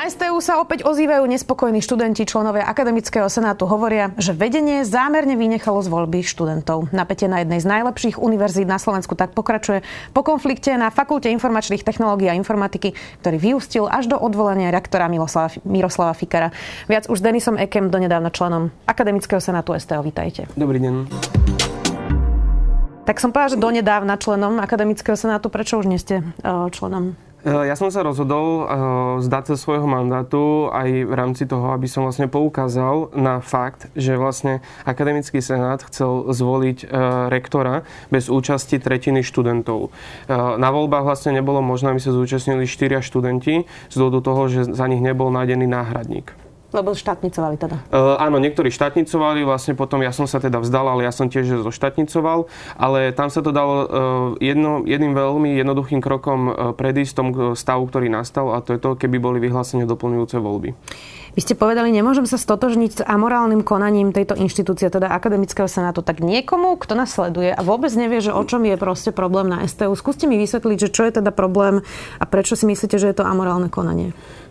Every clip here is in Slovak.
Na STU sa opäť ozývajú nespokojní študenti, členovia Akademického senátu hovoria, že vedenie zámerne vynechalo z voľby študentov. Napätie na jednej z najlepších univerzít na Slovensku tak pokračuje po konflikte na Fakulte informačných technológií a informatiky, ktorý vyústil až do odvolania rektora Miroslava, Miroslava Fikara. Viac už s Denisom Ekem, donedávno členom Akademického senátu STU. Vítajte. Dobrý deň. Tak som povedala, že donedávna členom Akademického senátu. Prečo už nie ste uh, členom? Ja som sa rozhodol zdať sa svojho mandátu aj v rámci toho, aby som vlastne poukázal na fakt, že vlastne Akademický senát chcel zvoliť rektora bez účasti tretiny študentov. Na voľbách vlastne nebolo možné, aby sa zúčastnili štyria študenti z dôvodu toho, že za nich nebol nájdený náhradník. Lebo štátnicovali teda. Uh, áno, niektorí štátnicovali, vlastne potom ja som sa teda vzdal, ale ja som tiež zoštátnicoval, ale tam sa to dalo uh, jedno, jedným veľmi jednoduchým krokom uh, predísť tomu stavu, ktorý nastal a to je to, keby boli vyhlásenie doplňujúce voľby. Vy ste povedali, nemôžem sa stotožniť s amorálnym konaním tejto inštitúcie, teda Akademického senátu. Tak niekomu, kto nás sleduje a vôbec nevie, že o čom je proste problém na STU, skúste mi vysvetliť, že čo je teda problém a prečo si myslíte, že je to amorálne konanie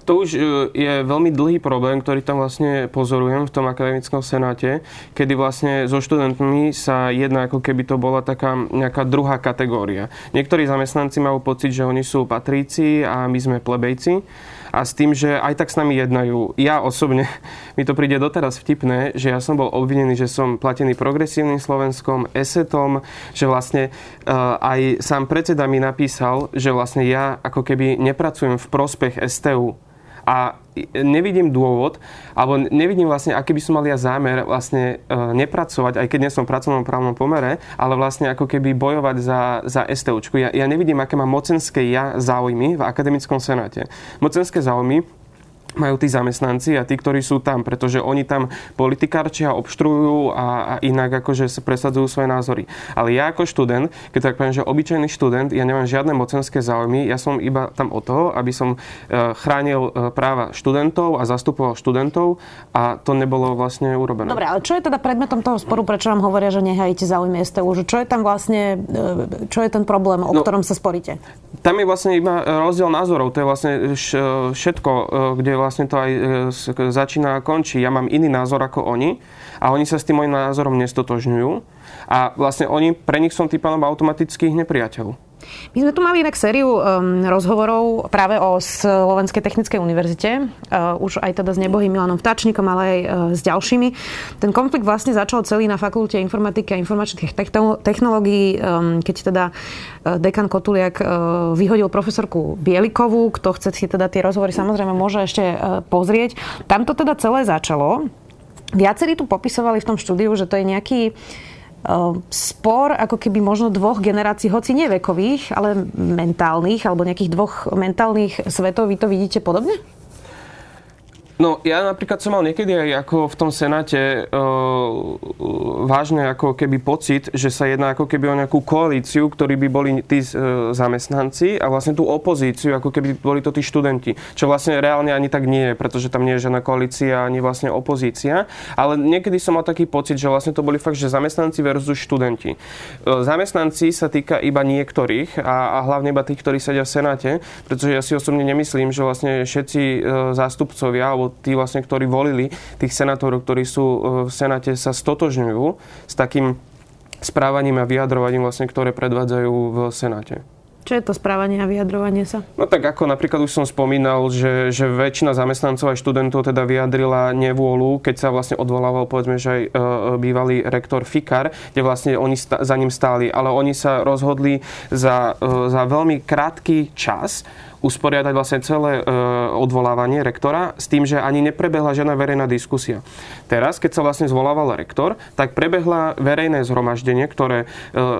to už e, je veľmi dlhý problém, ktorý tam vlastne pozorujem v tom akademickom senáte, kedy vlastne so študentmi sa jedná ako keby to bola taká nejaká druhá kategória. Niektorí zamestnanci majú pocit, že oni sú patríci a my sme plebejci a s tým, že aj tak s nami jednajú. Ja osobne, mi to príde doteraz vtipné, že ja som bol obvinený, že som platený progresívnym Slovenskom, esetom, že vlastne uh, aj sám predseda mi napísal, že vlastne ja ako keby nepracujem v prospech STU a nevidím dôvod, alebo nevidím vlastne, aký by som mal ja zámer vlastne e, nepracovať, aj keď nie som v pracovnom právnom pomere, ale vlastne ako keby bojovať za, za STUčku. Ja, ja nevidím, aké má mocenské ja záujmy v akademickom senáte. Mocenské záujmy majú tí zamestnanci a tí, ktorí sú tam, pretože oni tam politikárčia, obštruujú a, a inak akože sa presadzujú svoje názory. Ale ja ako študent, keď tak poviem, že obyčajný študent, ja nemám žiadne mocenské záujmy, ja som iba tam o toho, aby som e, chránil e, práva študentov a zastupoval študentov a to nebolo vlastne urobené. Dobre, ale čo je teda predmetom toho sporu, prečo vám hovoria, že nehajíte záujmy STU? Že čo je tam vlastne, e, čo je ten problém, o no, ktorom sa sporíte? Tam je vlastne iba rozdiel názorov, to je vlastne všetko, kde vlastne to aj e, začína a končí. Ja mám iný názor ako oni a oni sa s tým môjim názorom nestotožňujú. A vlastne oni, pre nich som typanom automatických nepriateľov. My sme tu mali inak sériu um, rozhovorov práve o Slovenskej technickej univerzite, uh, už aj teda s nebohým Milanom Vtáčnikom, ale aj uh, s ďalšími. Ten konflikt vlastne začal celý na fakulte informatiky a informačných technológií, um, keď teda uh, dekan Kotuliak uh, vyhodil profesorku Bielikovú. Kto chce si teda tie rozhovory samozrejme môže ešte uh, pozrieť. Tam to teda celé začalo. Viacerí tu popisovali v tom štúdiu, že to je nejaký spor ako keby možno dvoch generácií, hoci nevekových, ale mentálnych, alebo nejakých dvoch mentálnych svetov. Vy to vidíte podobne? No, ja napríklad som mal niekedy aj ako v tom Senáte e, vážne ako keby pocit, že sa jedná ako keby o nejakú koalíciu, ktorí by boli tí e, zamestnanci a vlastne tú opozíciu, ako keby boli to tí študenti. Čo vlastne reálne ani tak nie je, pretože tam nie je žiadna koalícia ani vlastne opozícia. Ale niekedy som mal taký pocit, že vlastne to boli fakt, že zamestnanci versus študenti. E, zamestnanci sa týka iba niektorých a, a hlavne iba tých, ktorí sedia v Senáte, pretože ja si osobne nemyslím, že vlastne všetci e, zástupcovia alebo tí vlastne, ktorí volili tých senátorov, ktorí sú e, v Senáte, sa stotožňujú s takým správaním a vyjadrovaním, vlastne, ktoré predvádzajú v Senáte. Čo je to správanie a vyjadrovanie sa? No tak ako napríklad už som spomínal, že, že väčšina zamestnancov aj študentov teda vyjadrila nevôľu, keď sa vlastne odvolával povedzme, že aj e, bývalý rektor Fikar, kde vlastne oni sta- za ním stáli. Ale oni sa rozhodli za, e, za veľmi krátky čas usporiadať vlastne celé e, odvolávanie rektora s tým, že ani neprebehla žiadna verejná diskusia. Teraz, keď sa vlastne zvolával rektor, tak prebehla verejné zhromaždenie, ktoré e,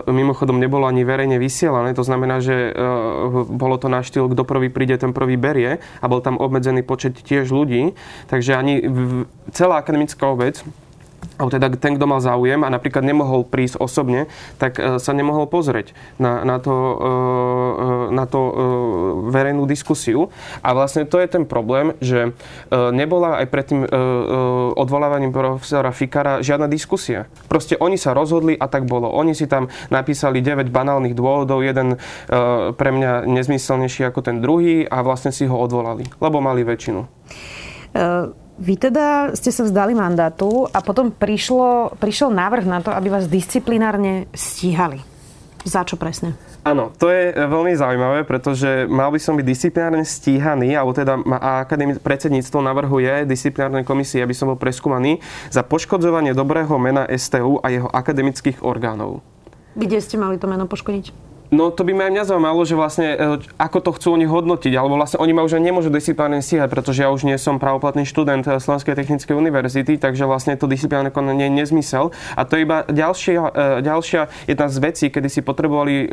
mimochodom nebolo ani verejne vysielané. To znamená, že e, bolo to na štýl, kto prvý príde, ten prvý berie a bol tam obmedzený počet tiež ľudí. Takže ani celá akademická obec alebo teda ten, kto mal záujem a napríklad nemohol prísť osobne, tak e, sa nemohol pozrieť na, na, to, e, e, na to verejnú diskusiu. A vlastne to je ten problém, že nebola aj pred tým odvolávaním profesora Fikara žiadna diskusia. Proste oni sa rozhodli a tak bolo. Oni si tam napísali 9 banálnych dôvodov, jeden pre mňa nezmyselnejší ako ten druhý a vlastne si ho odvolali, lebo mali väčšinu. Uh... Vy teda ste sa vzdali mandátu a potom prišlo, prišiel návrh na to, aby vás disciplinárne stíhali. Za čo presne? Áno, to je veľmi zaujímavé, pretože mal by som byť disciplinárne stíhaný, alebo teda akadémi- predsedníctvo navrhuje disciplinárnej komisii, aby som bol preskúmaný za poškodzovanie dobrého mena STU a jeho akademických orgánov. Kde ste mali to meno poškodiť? No to by ma aj mňa zaujímalo, že vlastne e, ako to chcú oni hodnotiť, alebo vlastne oni ma už nemôžu disciplinárne stíhať, pretože ja už nie som pravoplatný študent e, Slovenskej technickej univerzity, takže vlastne to disciplinárne konanie je nezmysel. A to je iba ďalšia, e, ďalšia jedna z vecí, kedy si potrebovali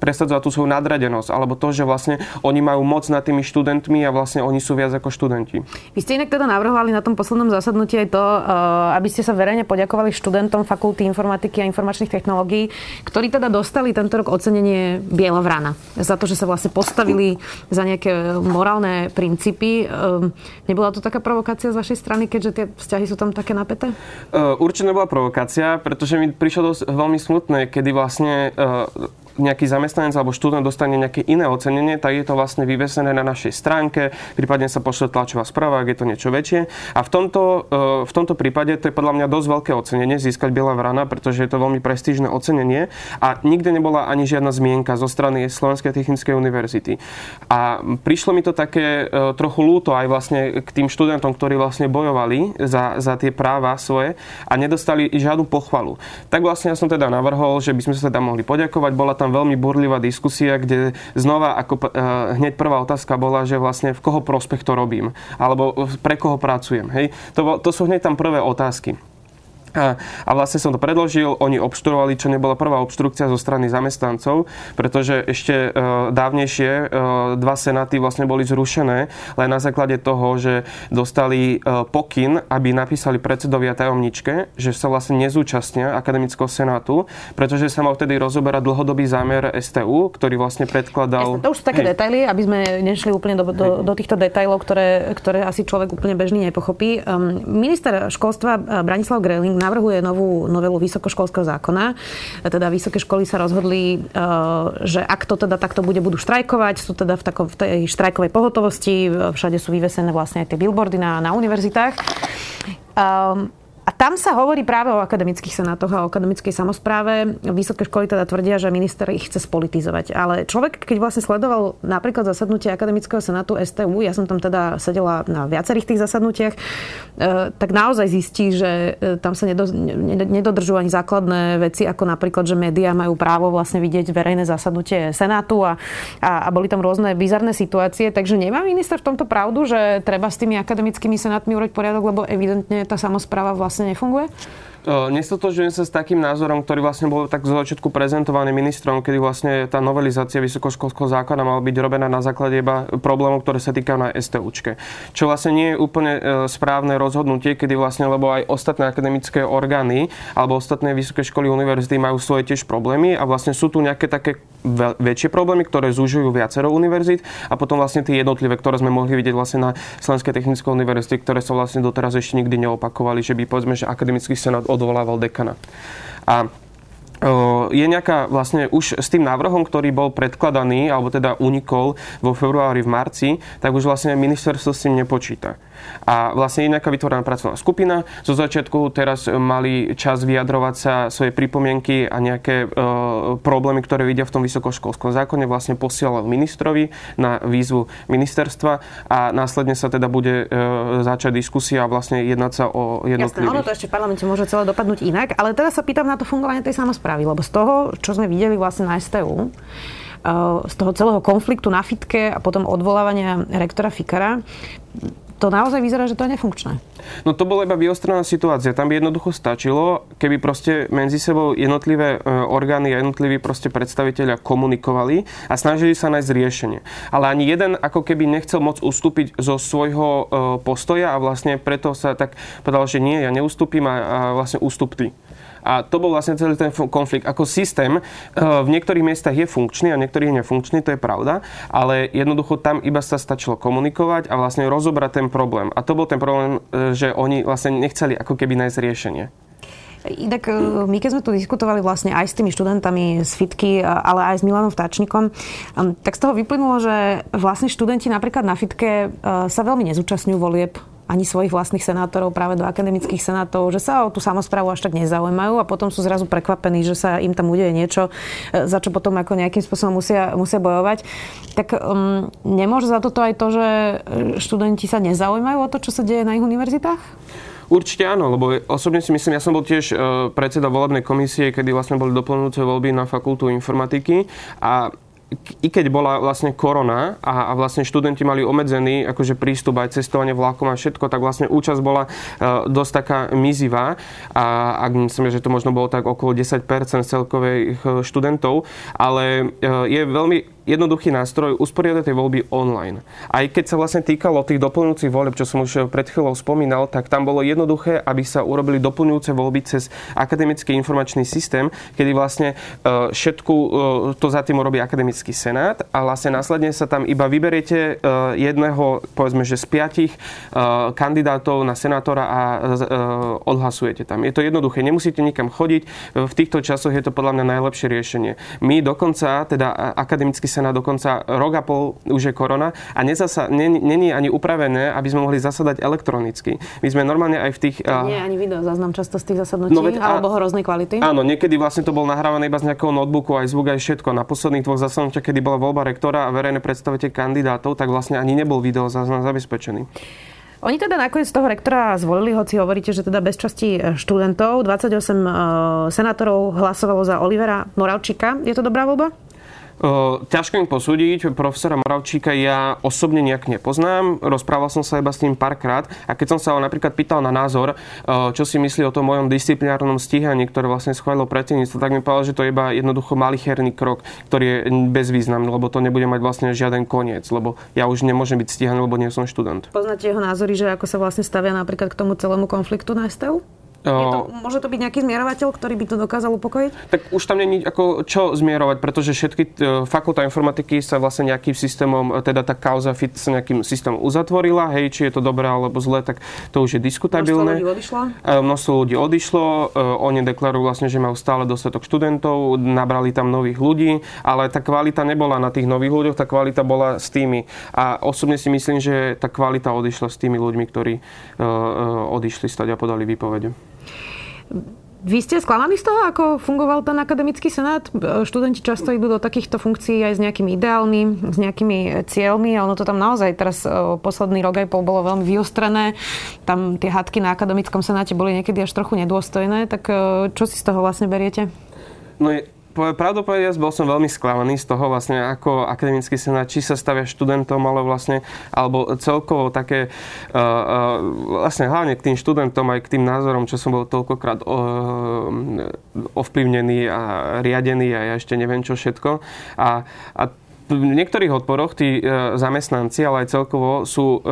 presadzovať tú svoju nadradenosť, alebo to, že vlastne oni majú moc nad tými študentmi a vlastne oni sú viac ako študenti. Vy ste inak teda navrhovali na tom poslednom zasadnutí aj to, aby ste sa verejne poďakovali študentom fakulty informatiky a informačných technológií, ktorí teda dostali tento rok ocenenie Biela vrana. Za to, že sa vlastne postavili za nejaké morálne princípy. Ehm, nebola to taká provokácia z vašej strany, keďže tie vzťahy sú tam také napäté? Určite nebola provokácia, pretože mi prišlo dosť veľmi smutné, kedy vlastne nejaký zamestnanec alebo študent dostane nejaké iné ocenenie, tak je to vlastne vyvesené na našej stránke, prípadne sa pošle tlačová správa, ak je to niečo väčšie. A v tomto, e, v tomto prípade to je podľa mňa dosť veľké ocenenie získať Biela vrana, pretože je to veľmi prestížne ocenenie a nikde nebola ani žiadna zmienka zo strany Slovenskej technickej univerzity. A prišlo mi to také e, trochu lúto aj vlastne k tým študentom, ktorí vlastne bojovali za, za tie práva svoje a nedostali žiadnu pochvalu. Tak vlastne ja som teda navrhol, že by sme sa teda mohli poďakovať. Bola tam veľmi burlivá diskusia, kde znova ako uh, hneď prvá otázka bola, že vlastne v koho prospech to robím, alebo pre koho pracujem. Hej? To, to sú hneď tam prvé otázky. A, a vlastne som to predložil, oni obštruovali, čo nebola prvá obštrukcia zo strany zamestnancov, pretože ešte e, dávnejšie e, dva senáty vlastne boli zrušené len na základe toho, že dostali e, pokyn, aby napísali predsedovia tajomničke, že sa vlastne nezúčastnia akademického senátu, pretože sa mal vtedy rozoberať dlhodobý zámer STU, ktorý vlastne predkladal... Jasne, to už sú také hej. detaily, aby sme nešli úplne do, do, do týchto detailov, ktoré, ktoré asi človek úplne bežný nepochopí. Um, minister školstva Branislav Greling navrhuje novú novelu vysokoškolského zákona. Teda vysoké školy sa rozhodli, e, že ak to teda takto bude, budú štrajkovať, sú teda v, takom, v tej štrajkovej pohotovosti, všade sú vyvesené vlastne aj tie billboardy na, na univerzitách. Um, a tam sa hovorí práve o akademických senátoch a o akademickej samozpráve. Vysoké školy teda tvrdia, že minister ich chce spolitizovať. Ale človek, keď vlastne sledoval napríklad zasadnutie akademického senátu STU, ja som tam teda sedela na viacerých tých zasadnutiach, e, tak naozaj zistí, že e, tam sa nedodržujú ani základné veci, ako napríklad, že médiá majú právo vlastne vidieť verejné zasadnutie senátu a, a, a boli tam rôzne bizarné situácie. Takže nemá minister v tomto pravdu, že treba s tými akademickými senátmi urobiť poriadok, lebo evidentne tá samozpráva vlastne vlastne nefunguje? Nestotožujem sa s takým názorom, ktorý vlastne bol tak z začiatku prezentovaný ministrom, kedy vlastne tá novelizácia vysokoškolského zákona mala byť robená na základe iba problémov, ktoré sa týkajú na STUčke. Čo vlastne nie je úplne e, správne rozhodnutie, kedy vlastne, lebo aj ostatné akademické orgány alebo ostatné vysoké školy univerzity majú svoje tiež problémy a vlastne sú tu nejaké také väčšie problémy, ktoré zúžujú viacero univerzít a potom vlastne tie jednotlivé, ktoré sme mohli vidieť vlastne na Slovenskej technickej univerzite, ktoré sa vlastne doteraz ešte nikdy neopakovali, že by povedzme, že akademický senát odvolával dekana. A je nejaká vlastne už s tým návrhom, ktorý bol predkladaný, alebo teda unikol vo februári, v marci, tak už vlastne ministerstvo s tým nepočíta. A vlastne je nejaká vytvorená pracovná skupina. Zo začiatku teraz mali čas vyjadrovať sa svoje pripomienky a nejaké e, problémy, ktoré vidia v tom vysokoškolskom zákone, vlastne posielal ministrovi na výzvu ministerstva a následne sa teda bude e, začať diskusia a vlastne jednať sa o jednotlivých. Jasné, ono to ešte v parlamente môže celé dopadnúť inak, ale teraz sa pýtam na to fungovanie tej samozprávy, lebo z toho, čo sme videli vlastne na STU, e, z toho celého konfliktu na fitke a potom odvolávania rektora Fikara, to naozaj vyzerá, že to je nefunkčné. No to bola iba vyostrená situácia. Tam by jednoducho stačilo, keby proste medzi sebou jednotlivé e, orgány a jednotliví proste predstaviteľia komunikovali a snažili sa nájsť riešenie. Ale ani jeden ako keby nechcel moc ustúpiť zo svojho e, postoja a vlastne preto sa tak povedal, že nie, ja neustúpim a, a vlastne ústup ty. A to bol vlastne celý ten konflikt. Ako systém eh, v niektorých miestach je funkčný a niektorých nefunkčný, to je pravda, ale jednoducho tam iba sa stačilo komunikovať a vlastne rozobrať ten problém. A to bol ten problém, eh, že oni vlastne nechceli ako keby nájsť riešenie. Inak eh, my keď sme tu diskutovali vlastne aj s tými študentami z Fitky, ale aj s Milanom Vtáčnikom, tak z toho vyplynulo, že vlastne študenti napríklad na Fitke sa veľmi nezúčastňujú volieb ani svojich vlastných senátorov práve do akademických senátov, že sa o tú samozprávu až tak nezaujímajú a potom sú zrazu prekvapení, že sa im tam udeje niečo, e, za čo potom ako nejakým spôsobom musia, musia bojovať. Tak um, nemôže za toto aj to, že študenti sa nezaujímajú o to, čo sa deje na ich univerzitách? Určite áno, lebo osobne si myslím, ja som bol tiež e, predseda volebnej komisie, kedy vlastne boli doplňujúce voľby na fakultu informatiky a i keď bola vlastne korona a, a vlastne študenti mali obmedzený akože prístup aj cestovanie vlakom a všetko, tak vlastne účasť bola uh, dosť taká mizivá. A ak myslím, že to možno bolo tak okolo 10% celkových e, študentov, ale uh, je veľmi jednoduchý nástroj usporiadať tie voľby online. Aj keď sa vlastne týkalo tých doplňujúcich voľb, čo som už pred chvíľou spomínal, tak tam bolo jednoduché, aby sa urobili doplňujúce voľby cez akademický informačný systém, kedy vlastne e, všetku e, to za tým urobí akademický senát a vlastne následne sa tam iba vyberiete e, jedného, povedzme, že z piatich kandidátov na senátora a odhlasujete tam. Je to jednoduché, nemusíte nikam chodiť. V týchto časoch je to podľa mňa najlepšie riešenie. My dokonca, teda akademický senát na dokonca rok a pol už je korona a není ani upravené, aby sme mohli zasadať elektronicky. My sme normálne aj v tých... Nie, ani video záznam často z tých zasadnutí, no, veď, alebo hroznej kvality. Áno, niekedy vlastne to bol nahrávané iba z nejakého notebooku, aj zvuk, aj všetko. Na posledných dvoch zasadnutiach, kedy bola voľba rektora a verejné predstavite kandidátov, tak vlastne ani nebol video záznam zabezpečený. Oni teda nakoniec toho rektora zvolili, hoci hovoríte, že teda bez časti študentov. 28 uh, senátorov hlasovalo za Olivera Moravčíka. Je to dobrá voľba? Ťažko im posúdiť. Profesora Moravčíka ja osobne nejak nepoznám. Rozprával som sa iba s ním párkrát a keď som sa ho napríklad pýtal na názor, čo si myslí o tom mojom disciplinárnom stíhaní, ktoré vlastne schválilo predsedníctvo, tak mi povedal, že to je iba jednoducho malicherný krok, ktorý je bezvýznamný, lebo to nebude mať vlastne žiaden koniec, lebo ja už nemôžem byť stíhaný, lebo nie som študent. Poznáte jeho názory, že ako sa vlastne stavia napríklad k tomu celému konfliktu na STU? to, môže to byť nejaký zmierovateľ, ktorý by to dokázal upokojiť? Tak už tam není ako čo zmierovať, pretože všetky e, fakulta informatiky sa vlastne nejakým systémom, e, teda tá kauza FIT sa nejakým systémom uzatvorila, hej, či je to dobré alebo zlé, tak to už je diskutabilné. Množstvo ľudí odišlo? E, množstvo ľudí odišlo, oni deklarujú vlastne, že majú stále dostatok študentov, nabrali tam nových ľudí, ale tá kvalita nebola na tých nových ľuďoch, tá kvalita bola s tými. A osobne si myslím, že tá kvalita odišla s tými ľuďmi, ktorí odišli stať a podali výpovede. Vy ste sklamaní z toho, ako fungoval ten akademický senát? Študenti často idú do takýchto funkcií aj s nejakými ideálmi, s nejakými cieľmi a ono to tam naozaj teraz posledný rok aj pol bolo veľmi vyostrené. Tam tie hadky na akademickom senáte boli niekedy až trochu nedôstojné. Tak čo si z toho vlastne beriete? No je Pravdu povediac, bol som veľmi sklamaný z toho, vlastne ako akademický senát, či sa stavia študentom, ale vlastne, alebo celkovo také, uh, uh, vlastne hlavne k tým študentom, aj k tým názorom, čo som bol toľkokrát uh, ovplyvnený a riadený a ja ešte neviem čo všetko. A, a v niektorých odporoch tí e, zamestnanci, ale aj celkovo sú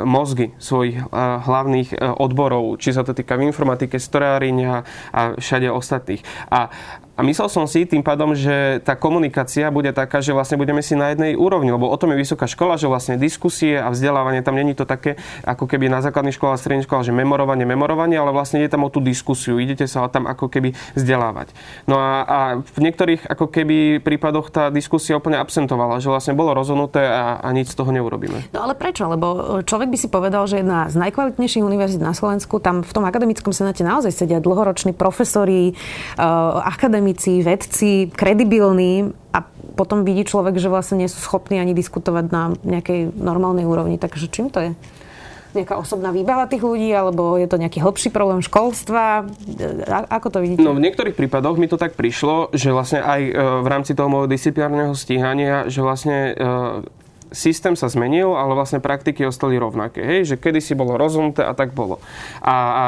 mozgy svojich hlavných odborov, či sa to týka v informatike, strojárenia a všade ostatných. A myslel som si tým pádom, že tá komunikácia bude taká, že vlastne budeme si na jednej úrovni, lebo o tom je vysoká škola, že vlastne diskusie a vzdelávanie tam není to také, ako keby na základných školách, stredných školách, že memorovanie, memorovanie, ale vlastne je tam o tú diskusiu, idete sa tam ako keby vzdelávať. No a, a v niektorých ako keby prípadoch tá diskusia úplne absentovala, že vlastne bolo rozhodnuté a, a nič z toho neurobíme. No ale prečo? Lebo človek by si povedal, že jedna z najkvalitnejších univerzít na Slovensku, tam v tom akademickom senáte naozaj sedia dlhoroční profesori, uh, akademici, vedci, kredibilní a potom vidí človek, že vlastne nie sú schopní ani diskutovať na nejakej normálnej úrovni. Takže čím to je? nejaká osobná výbava tých ľudí, alebo je to nejaký hlbší problém školstva? A, ako to vidíte? No v niektorých prípadoch mi to tak prišlo, že vlastne aj e, v rámci toho môjho disciplinárneho stíhania, že vlastne e, systém sa zmenil, ale vlastne praktiky ostali rovnaké. Hej? Že kedysi bolo rozumné a tak bolo. A, a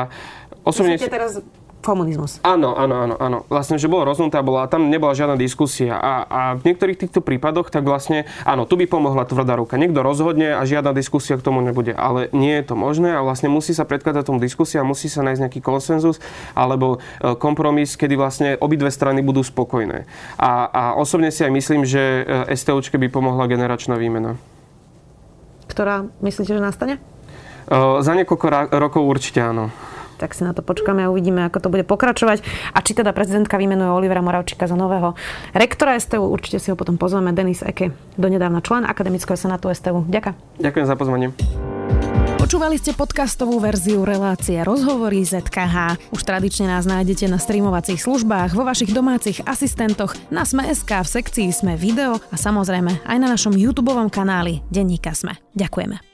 osobne... Myslíte teraz komunizmus. Áno, áno, áno, áno. Vlastne, že bolo rozhodnutá, bola, tam nebola žiadna diskusia. A, a v niektorých týchto prípadoch, tak vlastne, áno, tu by pomohla tvrdá ruka. Niekto rozhodne a žiadna diskusia k tomu nebude. Ale nie je to možné a vlastne musí sa predkladať tomu diskusia, musí sa nájsť nejaký konsenzus alebo e, kompromis, kedy vlastne obidve strany budú spokojné. A, a osobne si aj myslím, že e, STOčke by pomohla generačná výmena. Ktorá myslíte, že nastane? Uh, za niekoľko rokov určite áno tak si na to počkáme a uvidíme, ako to bude pokračovať. A či teda prezidentka vymenuje Olivera Moravčíka za nového rektora STU, určite si ho potom pozveme. Denis Eke, donedávna člen Akademického senátu STU. Ďakujem. Ďakujem za pozvanie. Počúvali ste podcastovú verziu relácie Rozhovory ZKH. Už tradične nás nájdete na streamovacích službách, vo vašich domácich asistentoch, na Sme.sk, v sekcii Sme video a samozrejme aj na našom YouTube kanáli Denníka Sme. Ďakujeme.